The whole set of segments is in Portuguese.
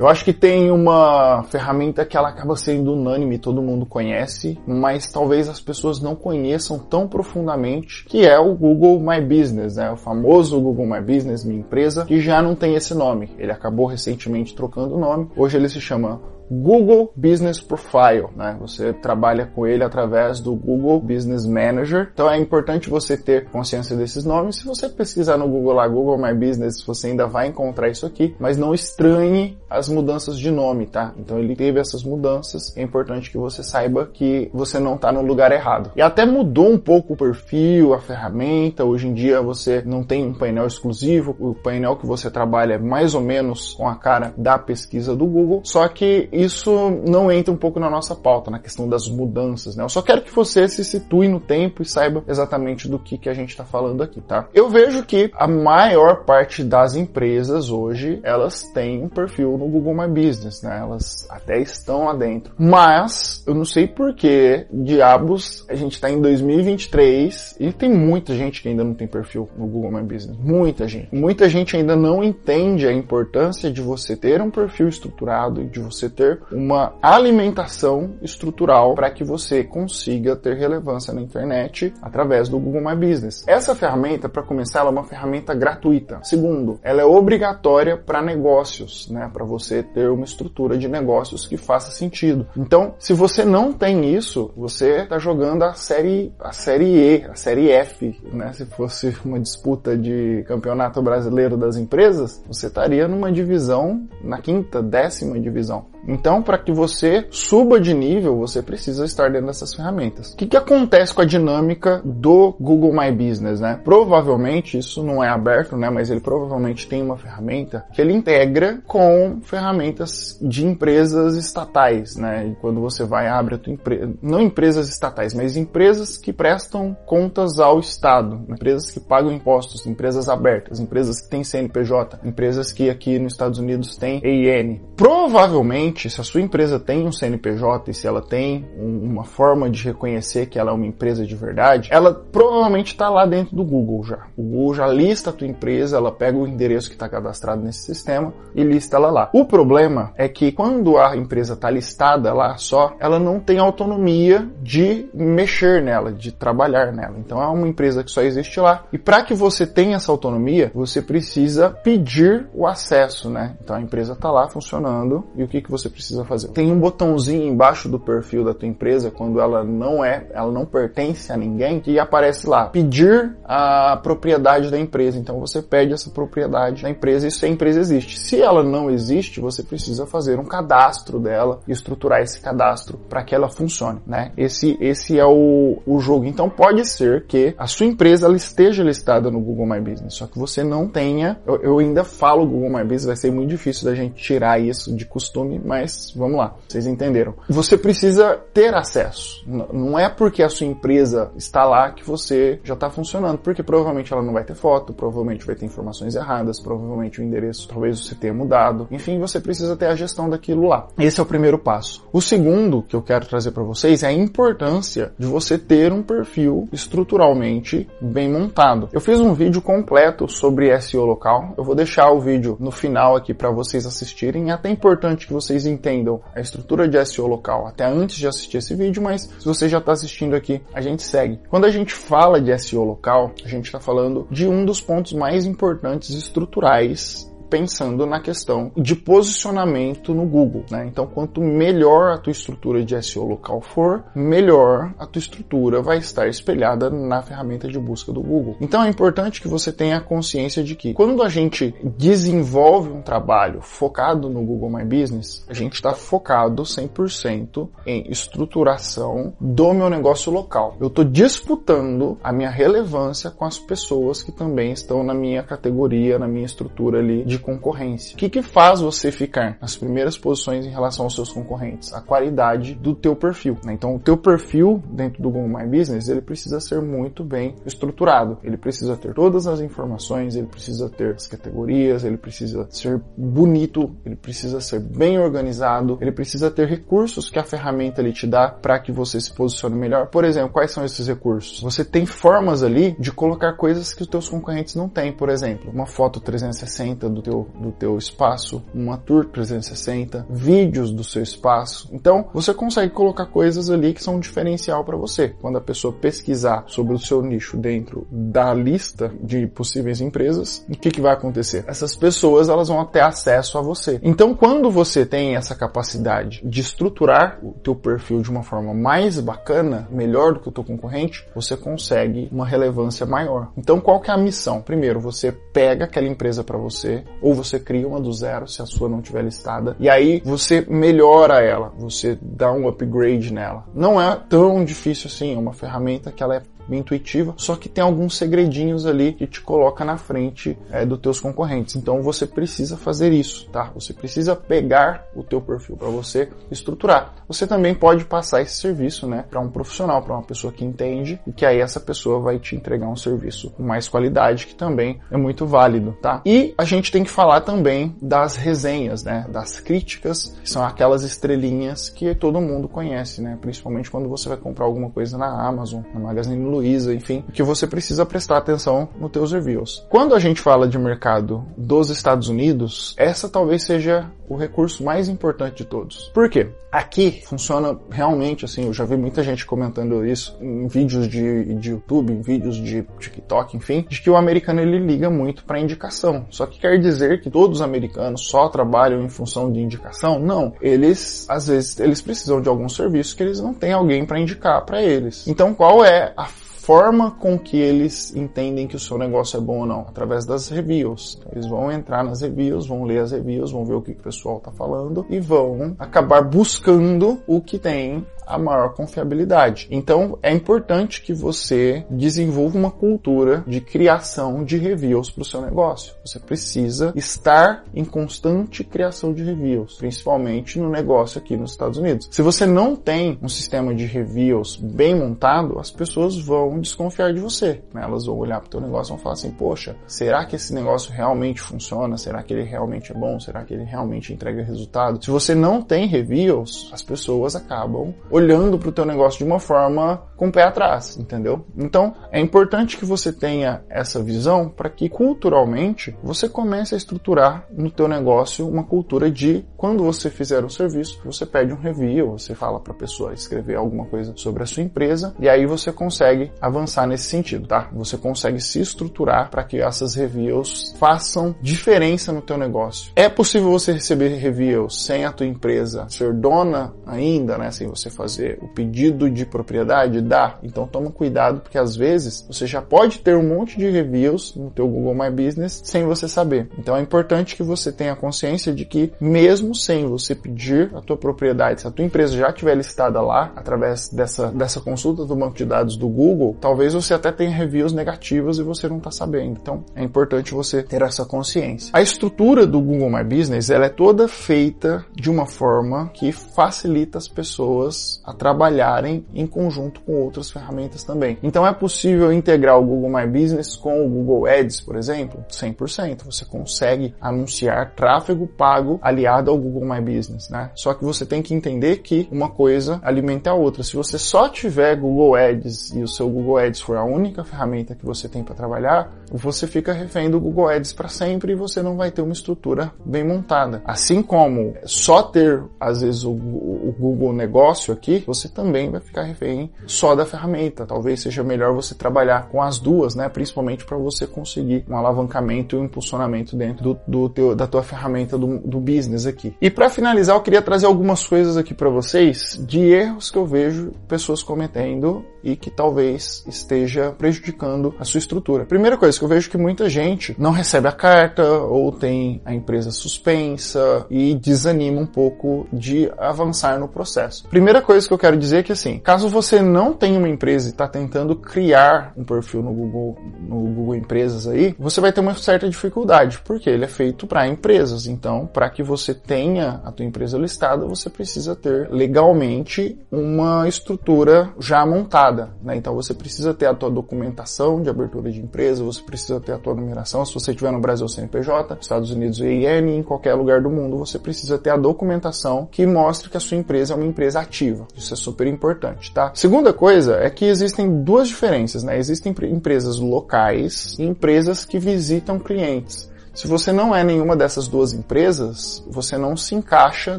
Eu acho que tem uma ferramenta que ela acaba sendo unânime, todo mundo conhece, mas talvez as pessoas não conheçam tão profundamente, que é o Google My Business, né? O famoso Google My Business, minha empresa, que já não tem esse nome. Ele acabou recentemente trocando o nome. Hoje ele se chama Google Business Profile, né? Você trabalha com ele através do Google Business Manager. Então é importante você ter consciência desses nomes. Se você pesquisar no Google lá, Google My Business, você ainda vai encontrar isso aqui, mas não estranhe as mudanças de nome, tá? Então ele teve essas mudanças. É importante que você saiba que você não está no lugar errado. E até mudou um pouco o perfil, a ferramenta. Hoje em dia você não tem um painel exclusivo. O painel que você trabalha é mais ou menos com a cara da pesquisa do Google. Só que isso não entra um pouco na nossa pauta, na questão das mudanças, né? Eu só quero que você se situe no tempo e saiba exatamente do que, que a gente está falando aqui, tá? Eu vejo que a maior parte das empresas hoje, elas têm um perfil no Google My Business, né? Elas até estão lá dentro. Mas, eu não sei por que, diabos, a gente está em 2023 e tem muita gente que ainda não tem perfil no Google My Business. Muita gente. Muita gente ainda não entende a importância de você ter um perfil estruturado e de você ter ter uma alimentação estrutural para que você consiga ter relevância na internet através do Google My Business. Essa ferramenta, para começar, ela é uma ferramenta gratuita. Segundo, ela é obrigatória para negócios, né? Para você ter uma estrutura de negócios que faça sentido. Então, se você não tem isso, você está jogando a série a série E, a série F, né? Se fosse uma disputa de campeonato brasileiro das empresas, você estaria numa divisão na quinta, décima divisão. Então, para que você suba de nível, você precisa estar dentro dessas ferramentas. O que, que acontece com a dinâmica do Google My Business, né? Provavelmente, isso não é aberto, né? Mas ele provavelmente tem uma ferramenta que ele integra com ferramentas de empresas estatais, né? E quando você vai abre a tua empresa, não empresas estatais, mas empresas que prestam contas ao Estado, empresas que pagam impostos, empresas abertas, empresas que têm CNPJ, empresas que aqui nos Estados Unidos têm EIN. Provavelmente se a sua empresa tem um CNPJ e se ela tem uma forma de reconhecer que ela é uma empresa de verdade, ela provavelmente está lá dentro do Google já. O Google já lista a tua empresa, ela pega o endereço que está cadastrado nesse sistema e lista ela lá. O problema é que quando a empresa está listada lá só, ela não tem autonomia de mexer nela, de trabalhar nela. Então é uma empresa que só existe lá. E para que você tenha essa autonomia, você precisa pedir o acesso, né? Então a empresa está lá funcionando e o que, que você você precisa fazer. Tem um botãozinho embaixo do perfil da tua empresa quando ela não é, ela não pertence a ninguém, que aparece lá pedir a propriedade da empresa. Então você pede essa propriedade da empresa e se a empresa existe. Se ela não existe, você precisa fazer um cadastro dela e estruturar esse cadastro para que ela funcione, né? Esse esse é o, o jogo. Então pode ser que a sua empresa ela esteja listada no Google My Business, só que você não tenha. Eu, eu ainda falo Google My Business, vai ser muito difícil da gente tirar isso de costume, mas vamos lá, vocês entenderam. Você precisa ter acesso. Não é porque a sua empresa está lá que você já está funcionando, porque provavelmente ela não vai ter foto, provavelmente vai ter informações erradas, provavelmente o endereço talvez você tenha mudado. Enfim, você precisa ter a gestão daquilo lá. Esse é o primeiro passo. O segundo que eu quero trazer para vocês é a importância de você ter um perfil estruturalmente bem montado. Eu fiz um vídeo completo sobre SEO local. Eu vou deixar o vídeo no final aqui para vocês assistirem. É até importante que vocês vocês entendam a estrutura de SEO local até antes de assistir esse vídeo, mas se você já está assistindo aqui, a gente segue. Quando a gente fala de SEO local, a gente está falando de um dos pontos mais importantes estruturais pensando na questão de posicionamento no Google, né? Então, quanto melhor a tua estrutura de SEO local for, melhor a tua estrutura vai estar espelhada na ferramenta de busca do Google. Então, é importante que você tenha consciência de que quando a gente desenvolve um trabalho focado no Google My Business, a gente está focado 100% em estruturação do meu negócio local. Eu estou disputando a minha relevância com as pessoas que também estão na minha categoria, na minha estrutura ali de concorrência. O que, que faz você ficar nas primeiras posições em relação aos seus concorrentes? A qualidade do teu perfil. Né? Então, o teu perfil dentro do Google My Business, ele precisa ser muito bem estruturado. Ele precisa ter todas as informações, ele precisa ter as categorias, ele precisa ser bonito, ele precisa ser bem organizado, ele precisa ter recursos que a ferramenta ele te dá para que você se posicione melhor. Por exemplo, quais são esses recursos? Você tem formas ali de colocar coisas que os teus concorrentes não têm. Por exemplo, uma foto 360 do teu teu, do teu espaço, uma tour 360, vídeos do seu espaço. Então, você consegue colocar coisas ali que são um diferencial para você. Quando a pessoa pesquisar sobre o seu nicho dentro da lista de possíveis empresas, o que, que vai acontecer? Essas pessoas elas vão ter acesso a você. Então, quando você tem essa capacidade de estruturar o teu perfil de uma forma mais bacana, melhor do que o teu concorrente, você consegue uma relevância maior. Então, qual que é a missão? Primeiro, você pega aquela empresa para você, ou você cria uma do zero, se a sua não tiver listada, e aí você melhora ela, você dá um upgrade nela. Não é tão difícil assim, é uma ferramenta que ela é bem intuitiva, só que tem alguns segredinhos ali que te coloca na frente é, dos teus concorrentes. Então você precisa fazer isso, tá? Você precisa pegar o teu perfil para você estruturar. Você também pode passar esse serviço, né, para um profissional, para uma pessoa que entende e que aí essa pessoa vai te entregar um serviço com mais qualidade, que também é muito válido, tá? E a gente tem que falar também das resenhas, né, das críticas, que são aquelas estrelinhas que todo mundo conhece, né, principalmente quando você vai comprar alguma coisa na Amazon, na Magazine Luiza Luiza, enfim, que você precisa prestar atenção nos teus reviews. Quando a gente fala de mercado dos Estados Unidos, essa talvez seja o recurso mais importante de todos. Por quê? Aqui funciona realmente assim, eu já vi muita gente comentando isso em vídeos de, de YouTube, em vídeos de TikTok, enfim, de que o americano ele liga muito para indicação. Só que quer dizer que todos os americanos só trabalham em função de indicação? Não. Eles, às vezes, eles precisam de algum serviço que eles não têm alguém para indicar para eles. Então, qual é a forma com que eles entendem que o seu negócio é bom ou não, através das reviews. Então, eles vão entrar nas reviews, vão ler as reviews, vão ver o que, que o pessoal está falando e vão acabar buscando o que tem a maior confiabilidade. Então é importante que você desenvolva uma cultura de criação de reviews para o seu negócio. Você precisa estar em constante criação de reviews, principalmente no negócio aqui nos Estados Unidos. Se você não tem um sistema de reviews bem montado, as pessoas vão desconfiar de você. Né? Elas vão olhar para o teu negócio e vão falar assim: poxa, será que esse negócio realmente funciona? Será que ele realmente é bom? Será que ele realmente entrega resultado? Se você não tem reviews, as pessoas acabam olhando para o teu negócio de uma forma com o pé atrás, entendeu? Então, é importante que você tenha essa visão para que culturalmente você comece a estruturar no teu negócio uma cultura de quando você fizer um serviço, você pede um review, você fala para a pessoa escrever alguma coisa sobre a sua empresa e aí você consegue avançar nesse sentido, tá? Você consegue se estruturar para que essas reviews façam diferença no teu negócio. É possível você receber reviews sem a tua empresa ser dona ainda, né? Sem você fazer o pedido de propriedade? Dá. Então toma cuidado porque às vezes você já pode ter um monte de reviews no teu Google My Business sem você saber. Então é importante que você tenha consciência de que mesmo sem você pedir a tua propriedade, se a tua empresa já estiver listada lá através dessa, dessa consulta do banco de dados do Google, talvez você até tenha reviews negativas e você não está sabendo. Então é importante você ter essa consciência. A estrutura do Google My Business ela é toda feita de uma forma que facilita as pessoas a trabalharem em conjunto com outras ferramentas também. Então é possível integrar o Google My Business com o Google Ads, por exemplo? 100%. Você consegue anunciar tráfego pago aliado ao Google My Business, né? Só que você tem que entender que uma coisa alimenta a outra. Se você só tiver Google Ads e o seu Google Ads for a única ferramenta que você tem para trabalhar, você fica refém do Google Ads para sempre e você não vai ter uma estrutura bem montada. Assim como só ter, às vezes, o, o Google Negócio aqui, você também vai ficar refém só da ferramenta. Talvez seja melhor você trabalhar com as duas, né? Principalmente para você conseguir um alavancamento e um impulsionamento dentro do, do teu, da tua ferramenta do, do business aqui. E para finalizar, eu queria trazer algumas coisas aqui para vocês de erros que eu vejo pessoas cometendo e que talvez esteja prejudicando a sua estrutura. Primeira coisa que eu vejo que muita gente não recebe a carta ou tem a empresa suspensa e desanima um pouco de avançar no processo. Primeira coisa que eu quero dizer é que assim, caso você não tenha uma empresa e está tentando criar um perfil no Google, no Google Empresas aí, você vai ter uma certa dificuldade, porque ele é feito para empresas. Então, para que você tenha a tua empresa listada, você precisa ter legalmente uma estrutura já montada né? Então você precisa ter a tua documentação de abertura de empresa, você precisa ter a tua numeração. Se você estiver no Brasil CNPJ, Estados Unidos EIN, em qualquer lugar do mundo, você precisa ter a documentação que mostre que a sua empresa é uma empresa ativa. Isso é super importante, tá? Segunda coisa é que existem duas diferenças, né? Existem empresas locais e empresas que visitam clientes. Se você não é nenhuma dessas duas empresas, você não se encaixa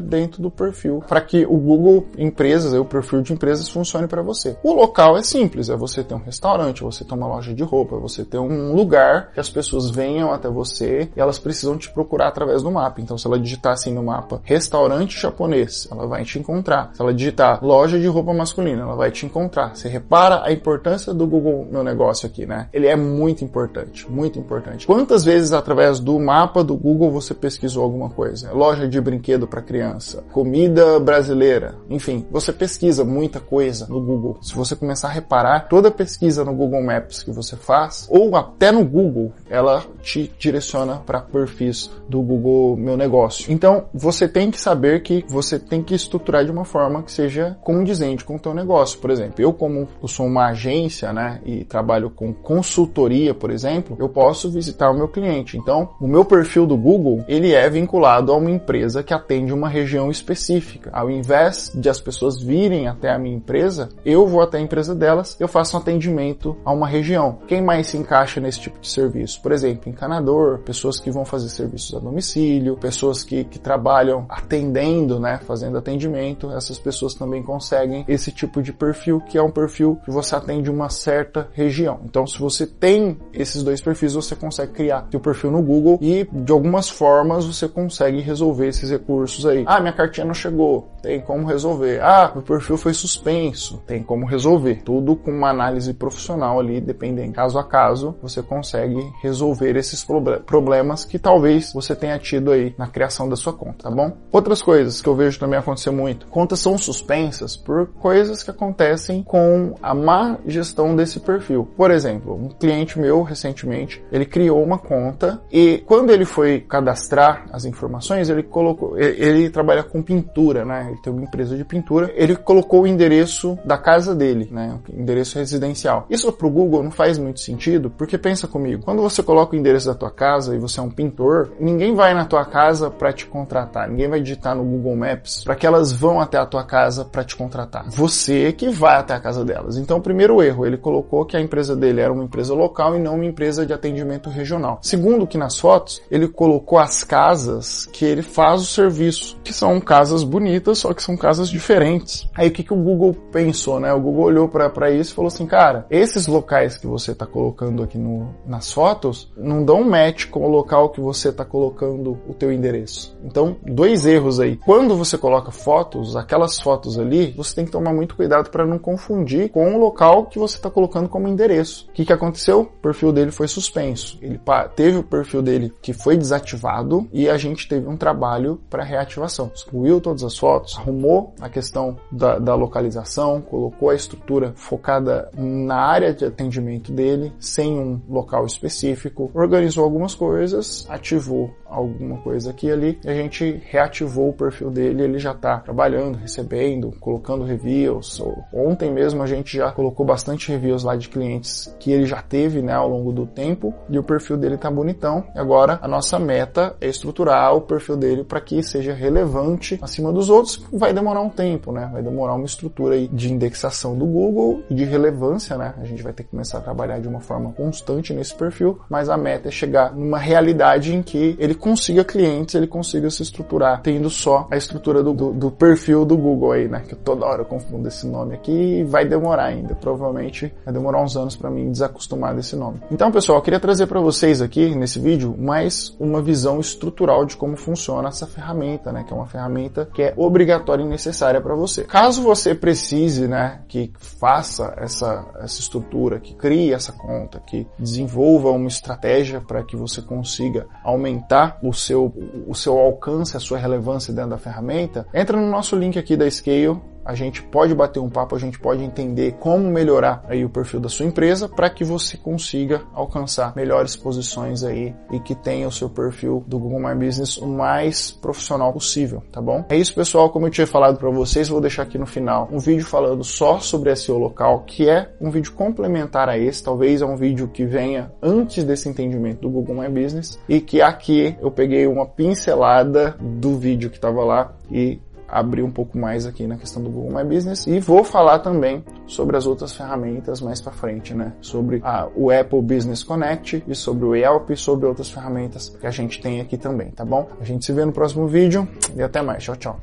dentro do perfil para que o Google Empresas, o perfil de empresas funcione para você. O local é simples, é você ter um restaurante, você ter uma loja de roupa, você ter um lugar que as pessoas venham até você e elas precisam te procurar através do mapa. Então, se ela digitar assim no mapa restaurante japonês, ela vai te encontrar. Se ela digitar loja de roupa masculina, ela vai te encontrar. Você repara a importância do Google Meu Negócio aqui, né? Ele é muito importante, muito importante. Quantas vezes através do mapa do Google você pesquisou alguma coisa? Loja de brinquedo para criança, comida brasileira, enfim, você pesquisa muita coisa no Google. Se você começar a reparar, toda pesquisa no Google Maps que você faz, ou até no Google, ela te direciona para perfis do Google Meu Negócio. Então, você tem que saber que você tem que estruturar de uma forma que seja condizente com o teu negócio. Por exemplo, eu como eu sou uma agência, né, e trabalho com consultoria, por exemplo, eu posso visitar o meu cliente. Então, o meu perfil do Google, ele é vinculado a uma empresa que atende uma região específica. Ao invés de as pessoas virem até a minha empresa, eu vou até a empresa delas, eu faço um atendimento a uma região. Quem mais se encaixa nesse tipo de serviço? Por exemplo, encanador, pessoas que vão fazer serviços a domicílio, pessoas que, que trabalham atendendo, né, fazendo atendimento, essas pessoas também conseguem esse tipo de perfil, que é um perfil que você atende uma certa região. Então, se você tem esses dois perfis, você consegue criar seu perfil no Google e de algumas formas você consegue resolver esses recursos aí. Ah, minha cartinha não chegou, tem como resolver. Ah, meu perfil foi suspenso, tem como resolver. Tudo com uma análise profissional ali, dependendo caso a caso, você consegue resolver esses problemas que talvez você tenha tido aí na criação da sua conta, tá bom? Outras coisas que eu vejo também acontecer muito. Contas são suspensas por coisas que acontecem com a má gestão desse perfil. Por exemplo, um cliente meu recentemente, ele criou uma conta e quando ele foi cadastrar as informações, ele colocou, ele, ele trabalha com pintura, né? Ele tem uma empresa de pintura, ele colocou o endereço da casa dele, né? O endereço residencial. Isso para o Google não faz muito sentido, porque pensa comigo, quando você coloca o endereço da tua casa e você é um pintor, ninguém vai na tua casa para te contratar, ninguém vai digitar no Google Maps para que elas vão até a tua casa para te contratar. Você que vai até a casa delas. Então, primeiro erro, ele colocou que a empresa dele era uma empresa local e não uma empresa de atendimento regional. Segundo, que nas fotos ele colocou as casas que ele faz o serviço, que são casas bonitas, só que são casas diferentes. Aí o que, que o Google pensou, né? O Google olhou para isso e falou assim, cara, esses locais que você está colocando aqui no, nas fotos não dão match com o local que você está colocando o teu endereço. Então, dois erros aí. Quando você coloca fotos, aquelas fotos ali, você tem que tomar muito cuidado para não confundir com o local que você está colocando como endereço. O que, que aconteceu? O perfil dele foi suspenso. Ele teve o perfil dele que foi desativado e a gente teve um trabalho para reativação. Excluiu todas as fotos, arrumou a questão da, da localização, colocou a estrutura focada na área de atendimento dele, sem um local específico, organizou algumas coisas, ativou alguma coisa aqui e ali, e a gente reativou o perfil dele, ele já está trabalhando, recebendo, colocando reviews. Ontem mesmo a gente já colocou bastante reviews lá de clientes que ele já teve, né, ao longo do tempo, e o perfil dele tá bonitão. Agora a nossa meta é estruturar o perfil dele para que seja relevante acima dos outros. Vai demorar um tempo, né? Vai demorar uma estrutura aí de indexação do Google e de relevância, né? A gente vai ter que começar a trabalhar de uma forma constante nesse perfil, mas a meta é chegar numa realidade em que ele consiga clientes, ele consiga se estruturar, tendo só a estrutura do, do, do perfil do Google aí, né? Que toda hora eu confundo esse nome aqui e vai demorar ainda. Provavelmente vai demorar uns anos para mim desacostumar desse nome. Então, pessoal, eu queria trazer para vocês aqui nesse vídeo mais uma visão estrutural de como funciona essa ferramenta, né? Que é uma ferramenta que é obrigatória e necessária para você. Caso você precise, né, que faça essa, essa estrutura, que crie essa conta, que desenvolva uma estratégia para que você consiga aumentar o seu, o seu alcance, a sua relevância dentro da ferramenta, entra no nosso link aqui da Scale, a gente pode bater um papo, a gente pode entender como melhorar aí o perfil da sua empresa para que você consiga alcançar melhores posições aí e que tenha o seu perfil do Google My Business o mais profissional possível, tá bom? É isso, pessoal, como eu tinha falado para vocês, vou deixar aqui no final um vídeo falando só sobre SEO local, que é um vídeo complementar a esse, talvez é um vídeo que venha antes desse entendimento do Google My Business e que aqui eu peguei uma pincelada do vídeo que estava lá e abrir um pouco mais aqui na questão do Google My Business e vou falar também sobre as outras ferramentas mais para frente, né? Sobre a, o Apple Business Connect e sobre o Yelp e sobre outras ferramentas que a gente tem aqui também, tá bom? A gente se vê no próximo vídeo e até mais. Tchau, tchau.